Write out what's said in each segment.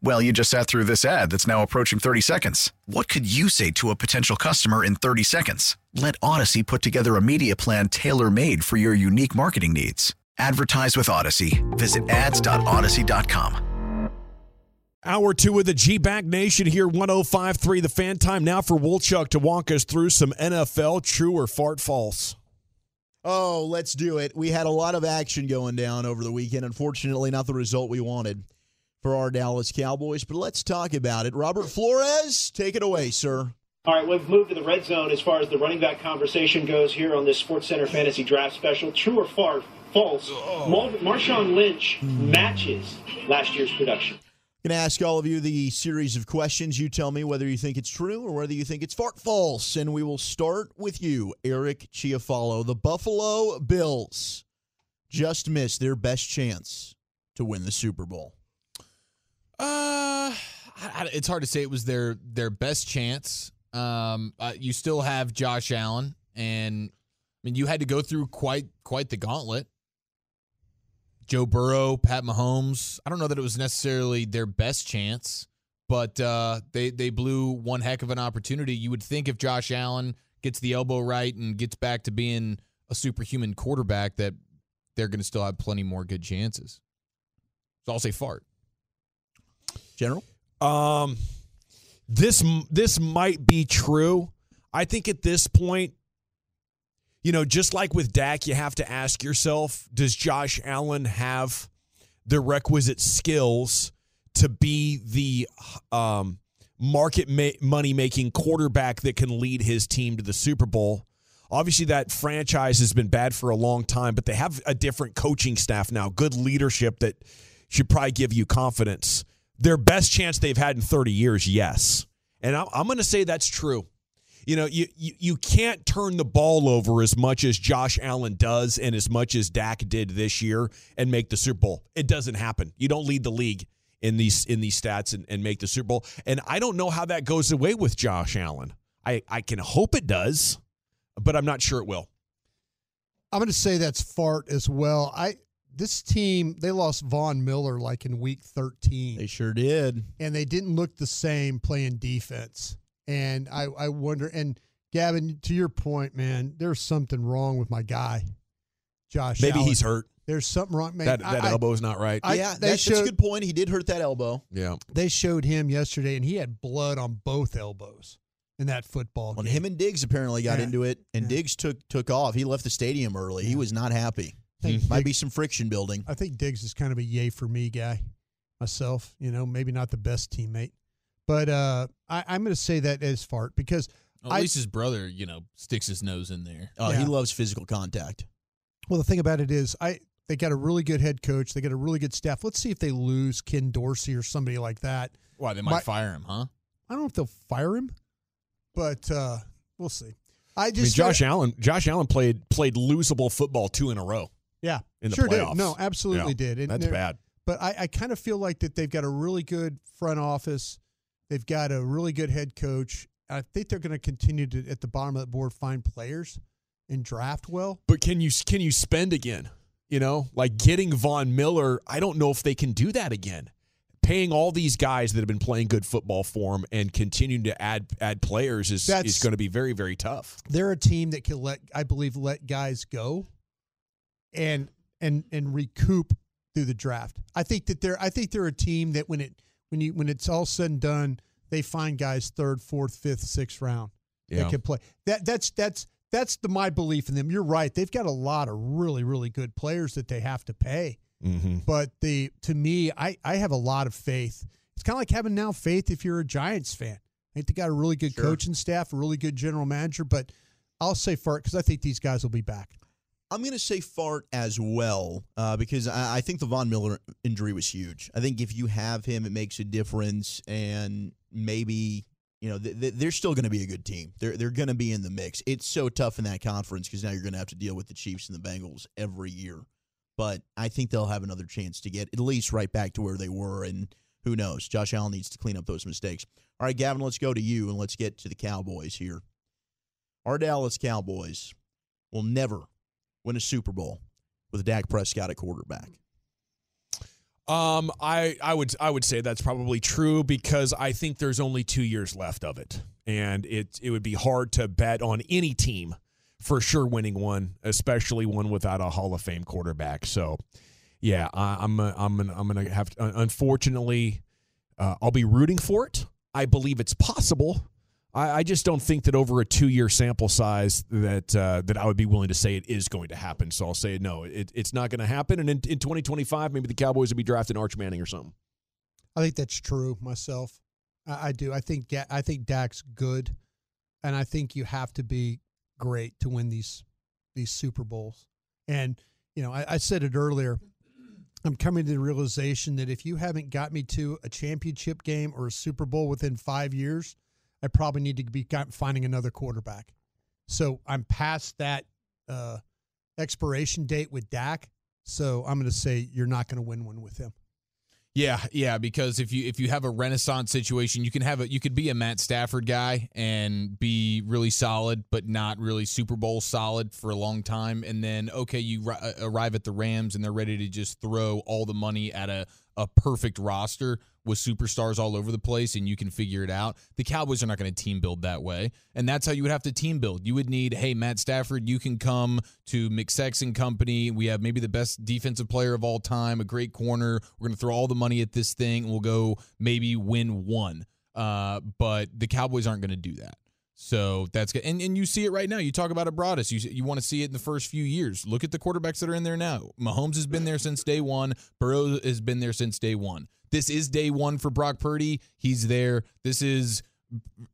Well, you just sat through this ad that's now approaching 30 seconds. What could you say to a potential customer in 30 seconds? Let Odyssey put together a media plan tailor made for your unique marketing needs. Advertise with Odyssey. Visit ads.odyssey.com. Hour two of the G Bag Nation here, 1053 the fan time now for Wolchuk to walk us through some NFL true or fart false. Oh, let's do it. We had a lot of action going down over the weekend. Unfortunately, not the result we wanted for our Dallas Cowboys, but let's talk about it. Robert Flores, take it away, sir. All right, we've moved to the red zone as far as the running back conversation goes here on this Sports Center Fantasy Draft Special. True or far, false? Oh. Mar- Marshawn Lynch matches last year's production. I'm going to ask all of you the series of questions. You tell me whether you think it's true or whether you think it's fart false. And we will start with you, Eric Chiafalo. The Buffalo Bills just missed their best chance to win the Super Bowl. Uh, it's hard to say it was their their best chance. Um, uh, you still have Josh Allen, and I mean you had to go through quite quite the gauntlet. Joe Burrow, Pat Mahomes. I don't know that it was necessarily their best chance, but uh, they they blew one heck of an opportunity. You would think if Josh Allen gets the elbow right and gets back to being a superhuman quarterback, that they're going to still have plenty more good chances. So I'll say fart. General? Um, this this might be true. I think at this point, you know, just like with Dak, you have to ask yourself: Does Josh Allen have the requisite skills to be the um, market ma- money making quarterback that can lead his team to the Super Bowl? Obviously, that franchise has been bad for a long time, but they have a different coaching staff now, good leadership that should probably give you confidence. Their best chance they've had in 30 years, yes. And I'm, I'm going to say that's true. You know, you, you you can't turn the ball over as much as Josh Allen does and as much as Dak did this year and make the Super Bowl. It doesn't happen. You don't lead the league in these in these stats and, and make the Super Bowl. And I don't know how that goes away with Josh Allen. I, I can hope it does, but I'm not sure it will. I'm going to say that's fart as well. I this team they lost Von Miller like in week 13. They sure did. and they didn't look the same playing defense. And I, I wonder, and Gavin, to your point, man, there's something wrong with my guy, Josh. Maybe Allen. he's hurt. There's something wrong, man. that that I- I- elbow's not right. I- yeah, they that's, that's a good point. He did hurt that elbow. yeah. They showed him yesterday, and he had blood on both elbows in that football When game. him and Diggs apparently got Yeah. into it, and Yeah. Diggs took took off. He left the stadium early. He was not happy. I think, Might Diggs, be some friction building. I think Diggs is kind of a yay for me guy myself. You know, maybe not the best teammate, but uh, I, I'm going to say that as fart because At I- least his brother, you know, sticks his nose in there. Uh, Yeah. He loves physical contact. Well, the thing about it is, I they got a really good head coach. They got a really good staff. Let's see if they lose Ken Dorsey or somebody like that. Why they might My- fire him, huh? I don't know if they'll fire him, but uh, we'll see. I I mean, just Josh Allen. Josh Allen played played losable football two in a row. Yeah, in the sure playoffs. did. No, absolutely Yeah, did. And That's bad. But I, I kind of feel like that they've got a really good front office. They've got a really good head coach. I think they're going to continue to at the bottom of the board find players and draft well. But can you can you spend again? You know, like getting Von Miller. I don't know if they can do that again. Paying all these guys that have been playing good football for them and continuing to add add players is That's- is going to be very very tough. they're a team that can let I believe let guys go and and and recoup through the draft. I think that they're I think they're a team that when it when you when it's all said and done, they find guys third, fourth, fifth, sixth round Yeah. that can play. That that's that's that's the my belief in them. You're right. They've got a lot of really really good players that they have to pay. Mm-hmm. But the to me, I I have a lot of faith. It's kind of like having now faith if you're a Giants fan. I think they got a really good coaching staff, a really good general manager. But I'll say Fart because I think these guys will be back. I'm going to say fart as well uh, because I, I think the Von Miller injury was huge. I think if you have him, it makes a difference, and maybe you know th- th- they're still going to be a good team. They're they're going to be in the mix. It's so tough in that conference because now you're going to have to deal with the Chiefs and the Bengals every year. But I think they'll have another chance to get at least right back to where they were, and who knows? Josh Allen needs to clean up those mistakes. All right, Gavin, let's go to you and let's get to the Cowboys here. Our Dallas Cowboys will never win a Super Bowl with a Dak Prescott at quarterback. Um, I I would I would say that's probably true because I think there's only two years left of it, and it it would be hard to bet on any team for sure winning one, especially one without a Hall of Fame quarterback. So, yeah, I, I'm a, I'm gonna, I'm gonna have to, unfortunately, uh, I'll be rooting for it. I believe it's possible. I, I just don't think that over a two year sample size that uh, that I would be willing to say it is going to happen. So I'll say no, it, it's not going to happen. And in, in 2025, maybe the Cowboys will be drafting Arch Manning or something. I think that's true myself. I, I do. I think I think Dak's good, and I think you have to be great to win these these Super Bowls. And you know, I, I said it earlier. I'm coming to the realization that if you haven't got me to a championship game or a Super Bowl within five years, I probably need to be finding another quarterback. So I'm past that uh, expiration date with Dak. So I'm going to say you're not going to win one with him. Yeah, yeah, because if you if you have a renaissance situation, you can have a you could be a Matt Stafford guy and be really solid, but not really Super Bowl solid for a long time, and then okay, you uh, arrive at the Rams and they're ready to just throw all the money at a a perfect roster with superstars all over the place and you can figure it out. The Cowboys are not going to team build that way. And that's how you would have to team build. You would need, hey, Matt Stafford, you can come to McSex and Company. We have maybe the best defensive player of all time, a great corner. We're going to throw all the money at this thing and we'll go maybe win one. Uh, but the Cowboys aren't going to do that. So that's good. And, and you see it right now. You talk about Abradas. You, you want to see it in the first few years. Look at the quarterbacks that are in there now. Mahomes has been there since day one. Burrow has been there since day one. This is day one for Brock Purdy. He's there. This is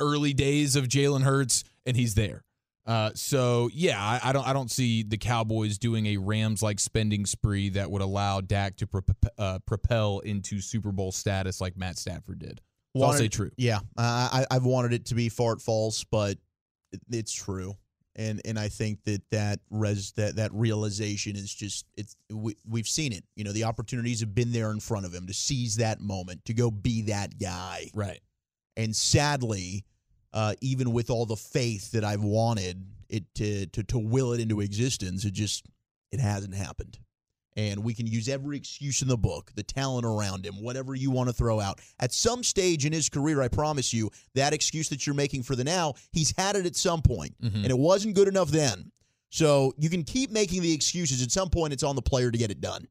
early days of Jalen Hurts, and he's there. Uh, so yeah, I, I, don't I don't see the Cowboys doing a Rams like spending spree that would allow Dak to pro- uh, propel into Super Bowl status like Matt Stafford did. So I'll say true. Yeah, I, I've wanted it to be fart false, but it's true, and and I think that that res that that realization is just it's we, we've seen it. You know, the opportunities have been there in front of him to seize that moment to go be that guy. Right. And sadly, uh, even with all the faith that I've wanted it to to to will it into existence, it just it hasn't happened and we can use every excuse in the book, the talent around him, whatever you want to throw out. At some stage in his career, I promise you, that excuse that you're making for the now, he's had it at some point, mm-hmm. and it wasn't good enough then. So you can keep making the excuses. At some point, it's on the player to get it done.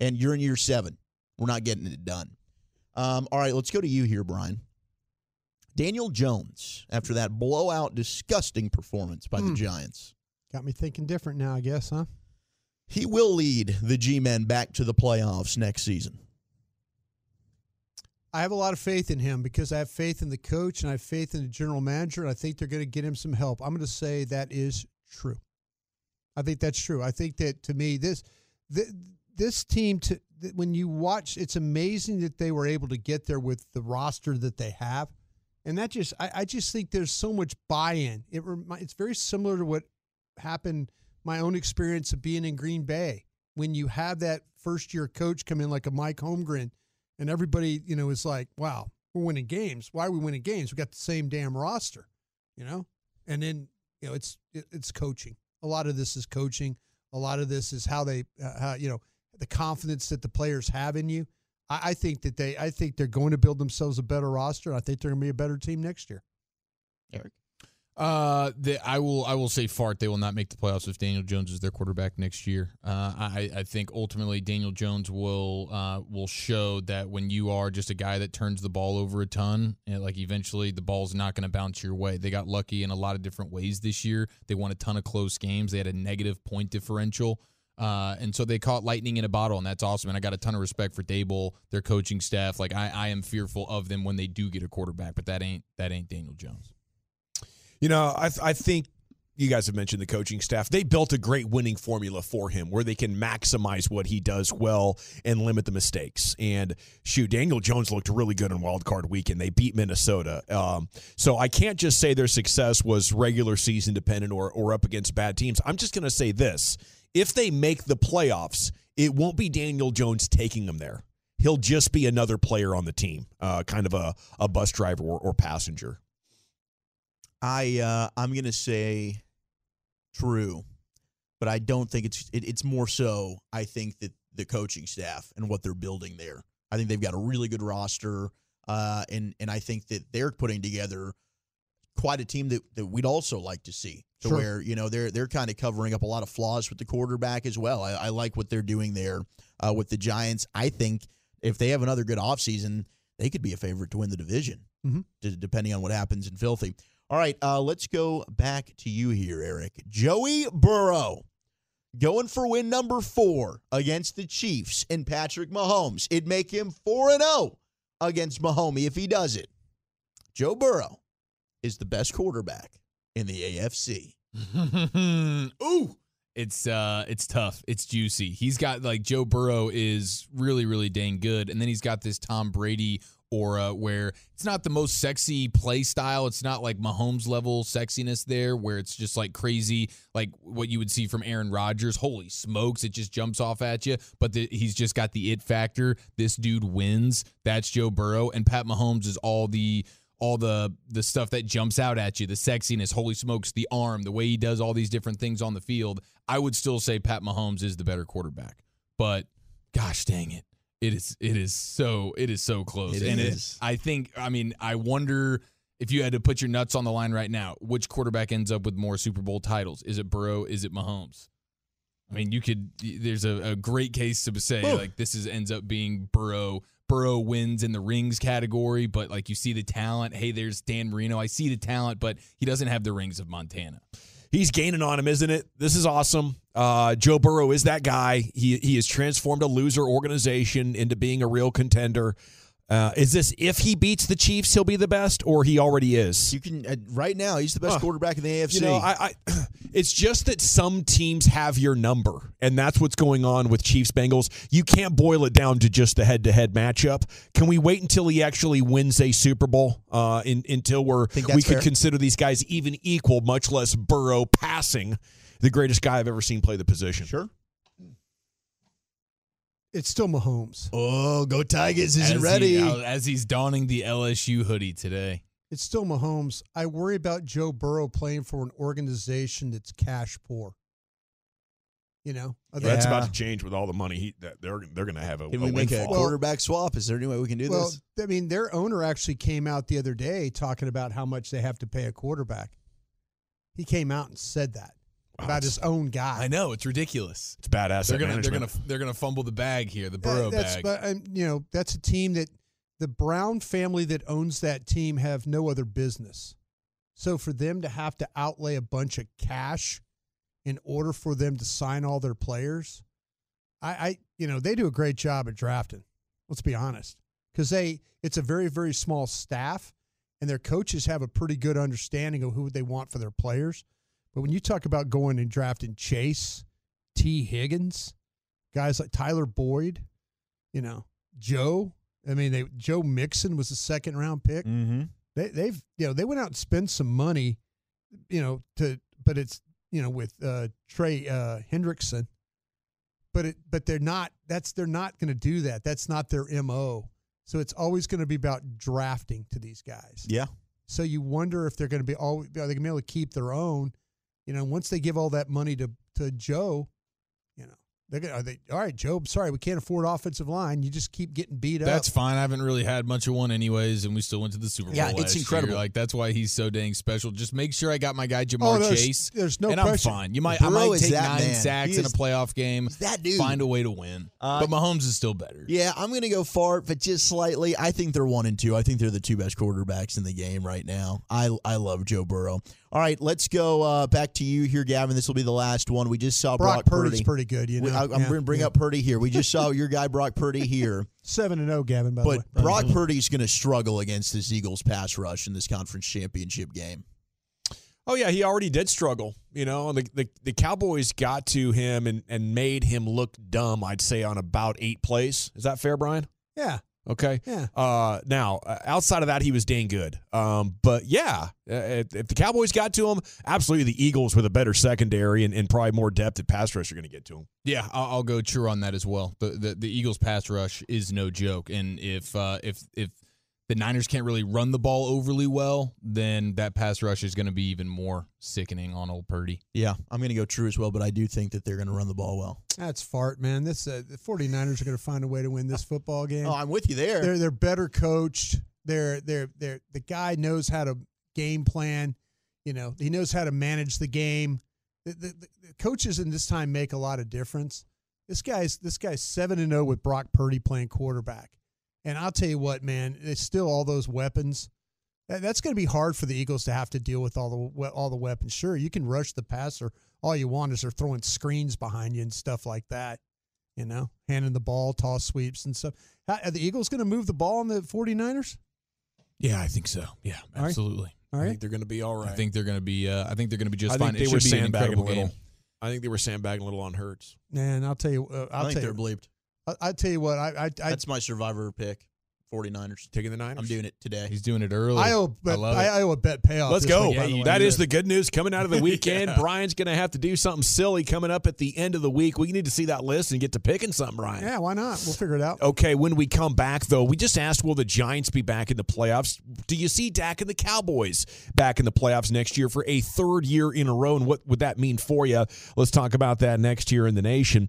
And you're in year seven. We're not getting it done. Um, all right, let's go to you here, Brian. Daniel Jones, after that blowout, disgusting performance by mm. the hmm. Giants. Got me thinking different now, I guess, huh? He will lead the G men back to the playoffs next season. I have a lot of faith in him because I have faith in the coach and I have faith in the general manager, and I think they're going to get him some help. I'm going to say that is true. I think that's true. I think that to me, this this team, to when you watch, it's amazing that they were able to get there with the roster that they have, and that just I, I just think there's so much buy-in. It rem- it's very similar to what happened my own experience of being in Green Bay. When you have that first year coach come in like a Mike Holmgren, and everybody, you know, is like, wow, we're winning games. Why are we winning games? We got the same damn roster, you know? And then, you know, it's it's coaching. A lot of this is coaching. A lot of this is how they, uh, how, you know, the confidence that the players have in you. I, I think that they, I think they're going to build themselves a better roster. I think they're going to be a better team next year. Eric. Uh, I will I will say fart. They will not make the playoffs if Daniel Jones is their quarterback next year. Uh, I I think ultimately Daniel Jones will uh will show that when you are just a guy that turns the ball over a ton, and like eventually the ball's not going to bounce your way. They got lucky in a lot of different ways this year. They won a ton of close games. They had a negative point differential. Uh, and so they caught lightning in a bottle, and that's awesome. And I got a ton of respect for Daboll, their coaching staff. Like I, I am fearful of them when they do get a quarterback, but that ain't that ain't Daniel Jones. You know, I I think you guys have mentioned the coaching staff. They built a great winning formula for him where they can maximize what he does well and limit the mistakes. And shoot, Daniel Jones looked really good in Wild Card Weekend. They beat Minnesota. Um, so I can't just say their success was regular season dependent or or up against bad teams. I'm just going to say this: if they make the playoffs, it won't be Daniel Jones taking them there. He'll just be another player on the team, uh, kind of a, a bus driver or, or passenger. I uh, I'm gonna say true, but I don't think it's it, it's more so. I think that the coaching staff and what they're building there. I think they've got a really good roster, uh, and and I think that they're putting together quite a team that, that we'd also like to see. To Sure. where you know they're they're kind of covering up a lot of flaws with the quarterback as well. I, I like what they're doing there uh, with the Giants. I think if they have another good offseason, they could be a favorite to win the division, Mhm. d- depending on what happens in Filthy. All right, uh, let's go back to you here, Eric. Joey Burrow going for win number four against the Chiefs and Patrick Mahomes. It'd make him 4 and 0 against Mahomes if he does it. Joe Burrow is the best quarterback in the AFC. Ooh, it's uh, it's tough. It's juicy. He's got like Joe Burrow is really, really dang good, and then he's got this Tom Brady aura where it's not the most sexy play style. It's not like Mahomes level sexiness there, where it's just like crazy, like what you would see from Aaron Rodgers. Holy smokes, it just jumps off at you. But the, he's just got the it factor. This dude wins. That's Joe Burrow, and Pat Mahomes is all the all the the stuff that jumps out at you, the sexiness, holy smokes, the arm, the way he does all these different things on the field, I would still say Pat Mahomes is the better quarterback. But gosh dang it. It is it is so it is so close. It and is. it I think I mean, I wonder if you had to put your nuts on the line right now, which quarterback ends up with more Super Bowl titles? Is it Burrow? Is it Mahomes? I mean, you could. There's a, a great case to say like this is ends up being Burrow. Burrow wins in the rings category, but like you see the talent. Hey, there's Dan Marino. I see the talent, but he doesn't have the rings of Montana. He's gaining on him, isn't it? This is awesome. Uh, Joe Burrow is that guy. He he has transformed a loser organization into being a real contender. Uh, is this if he beats the Chiefs, he'll be the best, or he already is? You can uh, right now. He's the best Huh. quarterback in the AFC. You know, I, I it's just that some teams have your number, and that's what's going on with Chiefs Bengals. You can't boil it down to just the head to head matchup. Can we wait until he actually wins a Super Bowl? Uh, in, until we're we that's could consider these guys even equal, much less Burrow passing the greatest guy I've ever seen play the position. sure. It's still Mahomes. Oh, go Tigers! Is as it he- ready? as he's donning the LSU hoodie today. It's still Mahomes. I worry about Joe Burrow playing for an organization that's cash poor. You know, Are they- That's about to change with all the money he, that they're they're going to have a, Can a we make a windfall. quarterback swap? Is there any way we can do well, this? I mean, their owner actually came out the other day talking about how much they have to pay a quarterback. He came out and said that about his own guy. I know it's ridiculous. It's bad asset They're gonna they're gonna they're gonna fumble the bag here, the Uh, Burrow that's, bag. But um, you know, that's a team that the Brown family that owns that team have no other business. So for them to have to outlay a bunch of cash in order for them to sign all their players, I, I you know, they do a great job at drafting. Let's be honest, because they it's a very very small staff, and their coaches have a pretty good understanding of who they want for their players. But when you talk about going and drafting Chase, Tee Higgins, guys like Tyler Boyd, you know, Joe. I mean, they Joe Mixon was a second round pick. Mm-hmm. They they've you know they went out and spent some money, you know, to but it's you know with uh, Trey uh, Hendrickson, but it but they're not. That's they're not going to do that. That's not their mo. So it's always going to be about drafting to these guys. Yeah. So you wonder if they're going to be all are they going to be able to keep their own? You know, once they give all that money to to Joe, they're gonna, are they all right? Joe, sorry, we can't afford offensive line. You just keep getting beat up. That's fine. I haven't really had much of one anyways, and we still went to the Super Bowl. Yeah, it's last year. incredible. Like that's why he's so dang special. Just make sure I got my guy Oh, Ja'Marr there's- Chase, there's no and question. I'm fine. You might I might take nine man. sacks He in a playoff game. That dude. Find a way to win. Uh, but Mahomes is still better. Yeah, I'm going to go far, but just slightly. I think they're one and two. I think they're the two best quarterbacks in the game right now. I I love Joe Burrow. All right, let's go uh, back to you here, Gavin. This will be the last one. We just saw Brock, Brock, Purdy's Purdy. pretty good. You know, We- I, am Yeah, going to bring yeah. up Purdy here. We just saw your guy Brock Purdy here, seven and zero, Gavin. By but the way, Brock oh. Purdy's going to struggle against this Eagles pass rush in this conference championship game. Oh yeah, he already did struggle. You know, the, the the Cowboys got to him and and made him look dumb. I'd say on about eight plays. Is that fair, Brian? Yeah. Okay. Yeah. Uh, now, uh, outside of that, he was dang good. Um, but yeah, uh, if, if the Cowboys got to him, absolutely the Eagles with a better secondary and, and probably more depth at pass rush are going to get to him. Yeah, I'll, I'll go true on that as well. The, the the Eagles pass rush is no joke, and if uh, if if the Niners can't really run the ball overly well, then that pass rush is going to be even more sickening on old Purdy. Yeah, I'm going to go true as well, but I do think that they're going to run the ball well. That's fart, man. This uh, the 49ers are going to find a way to win this football game. Oh, I'm with you there. They're they're better coached. They're they're they're the guy knows how to game plan. You know, he knows how to manage the game. The, the, the coaches in this time make a lot of difference. This guy's this guy's seven and zero with Brock Purdy playing quarterback. And I'll tell you what, man, it's still all those weapons. That's going to be hard for the Eagles to have to deal with all the all the weapons. Sure, you can rush the passer. All you want is they're throwing screens behind you and stuff like that. You know, handing the ball, toss sweeps and stuff. How, are the Eagles going to move the ball on the 49ers? Yeah, I think so. Yeah, All right. absolutely. All I think they're going to be all right. I think they're going to be. Uh, I think they're going to be just I fine. think they it were should be an sandbagging a little. game. I think they were sandbagging a little on Hurts. Man, I'll tell you. Uh, I I'll think tell they're you. bleeped. I, I tell you what. I I, I, That's my survivor pick. 49ers. Taking the Niners. I'm doing it today. He's doing it early. I owe bet, love it. I, I owe a bet payoff. Let's go. week, by the way. That is the good news coming out of the weekend. Yeah. Brian's going to have to do something silly coming up at the end of the week. We need to see that list and get to picking something, Brian. Yeah, why not? We'll figure it out. Okay, when we come back, though, we just asked will the Giants be back in the playoffs? Do you see Dak and the Cowboys back in the playoffs next year for a third year in a row? And what would that mean for you? Let's talk about that next year in the nation.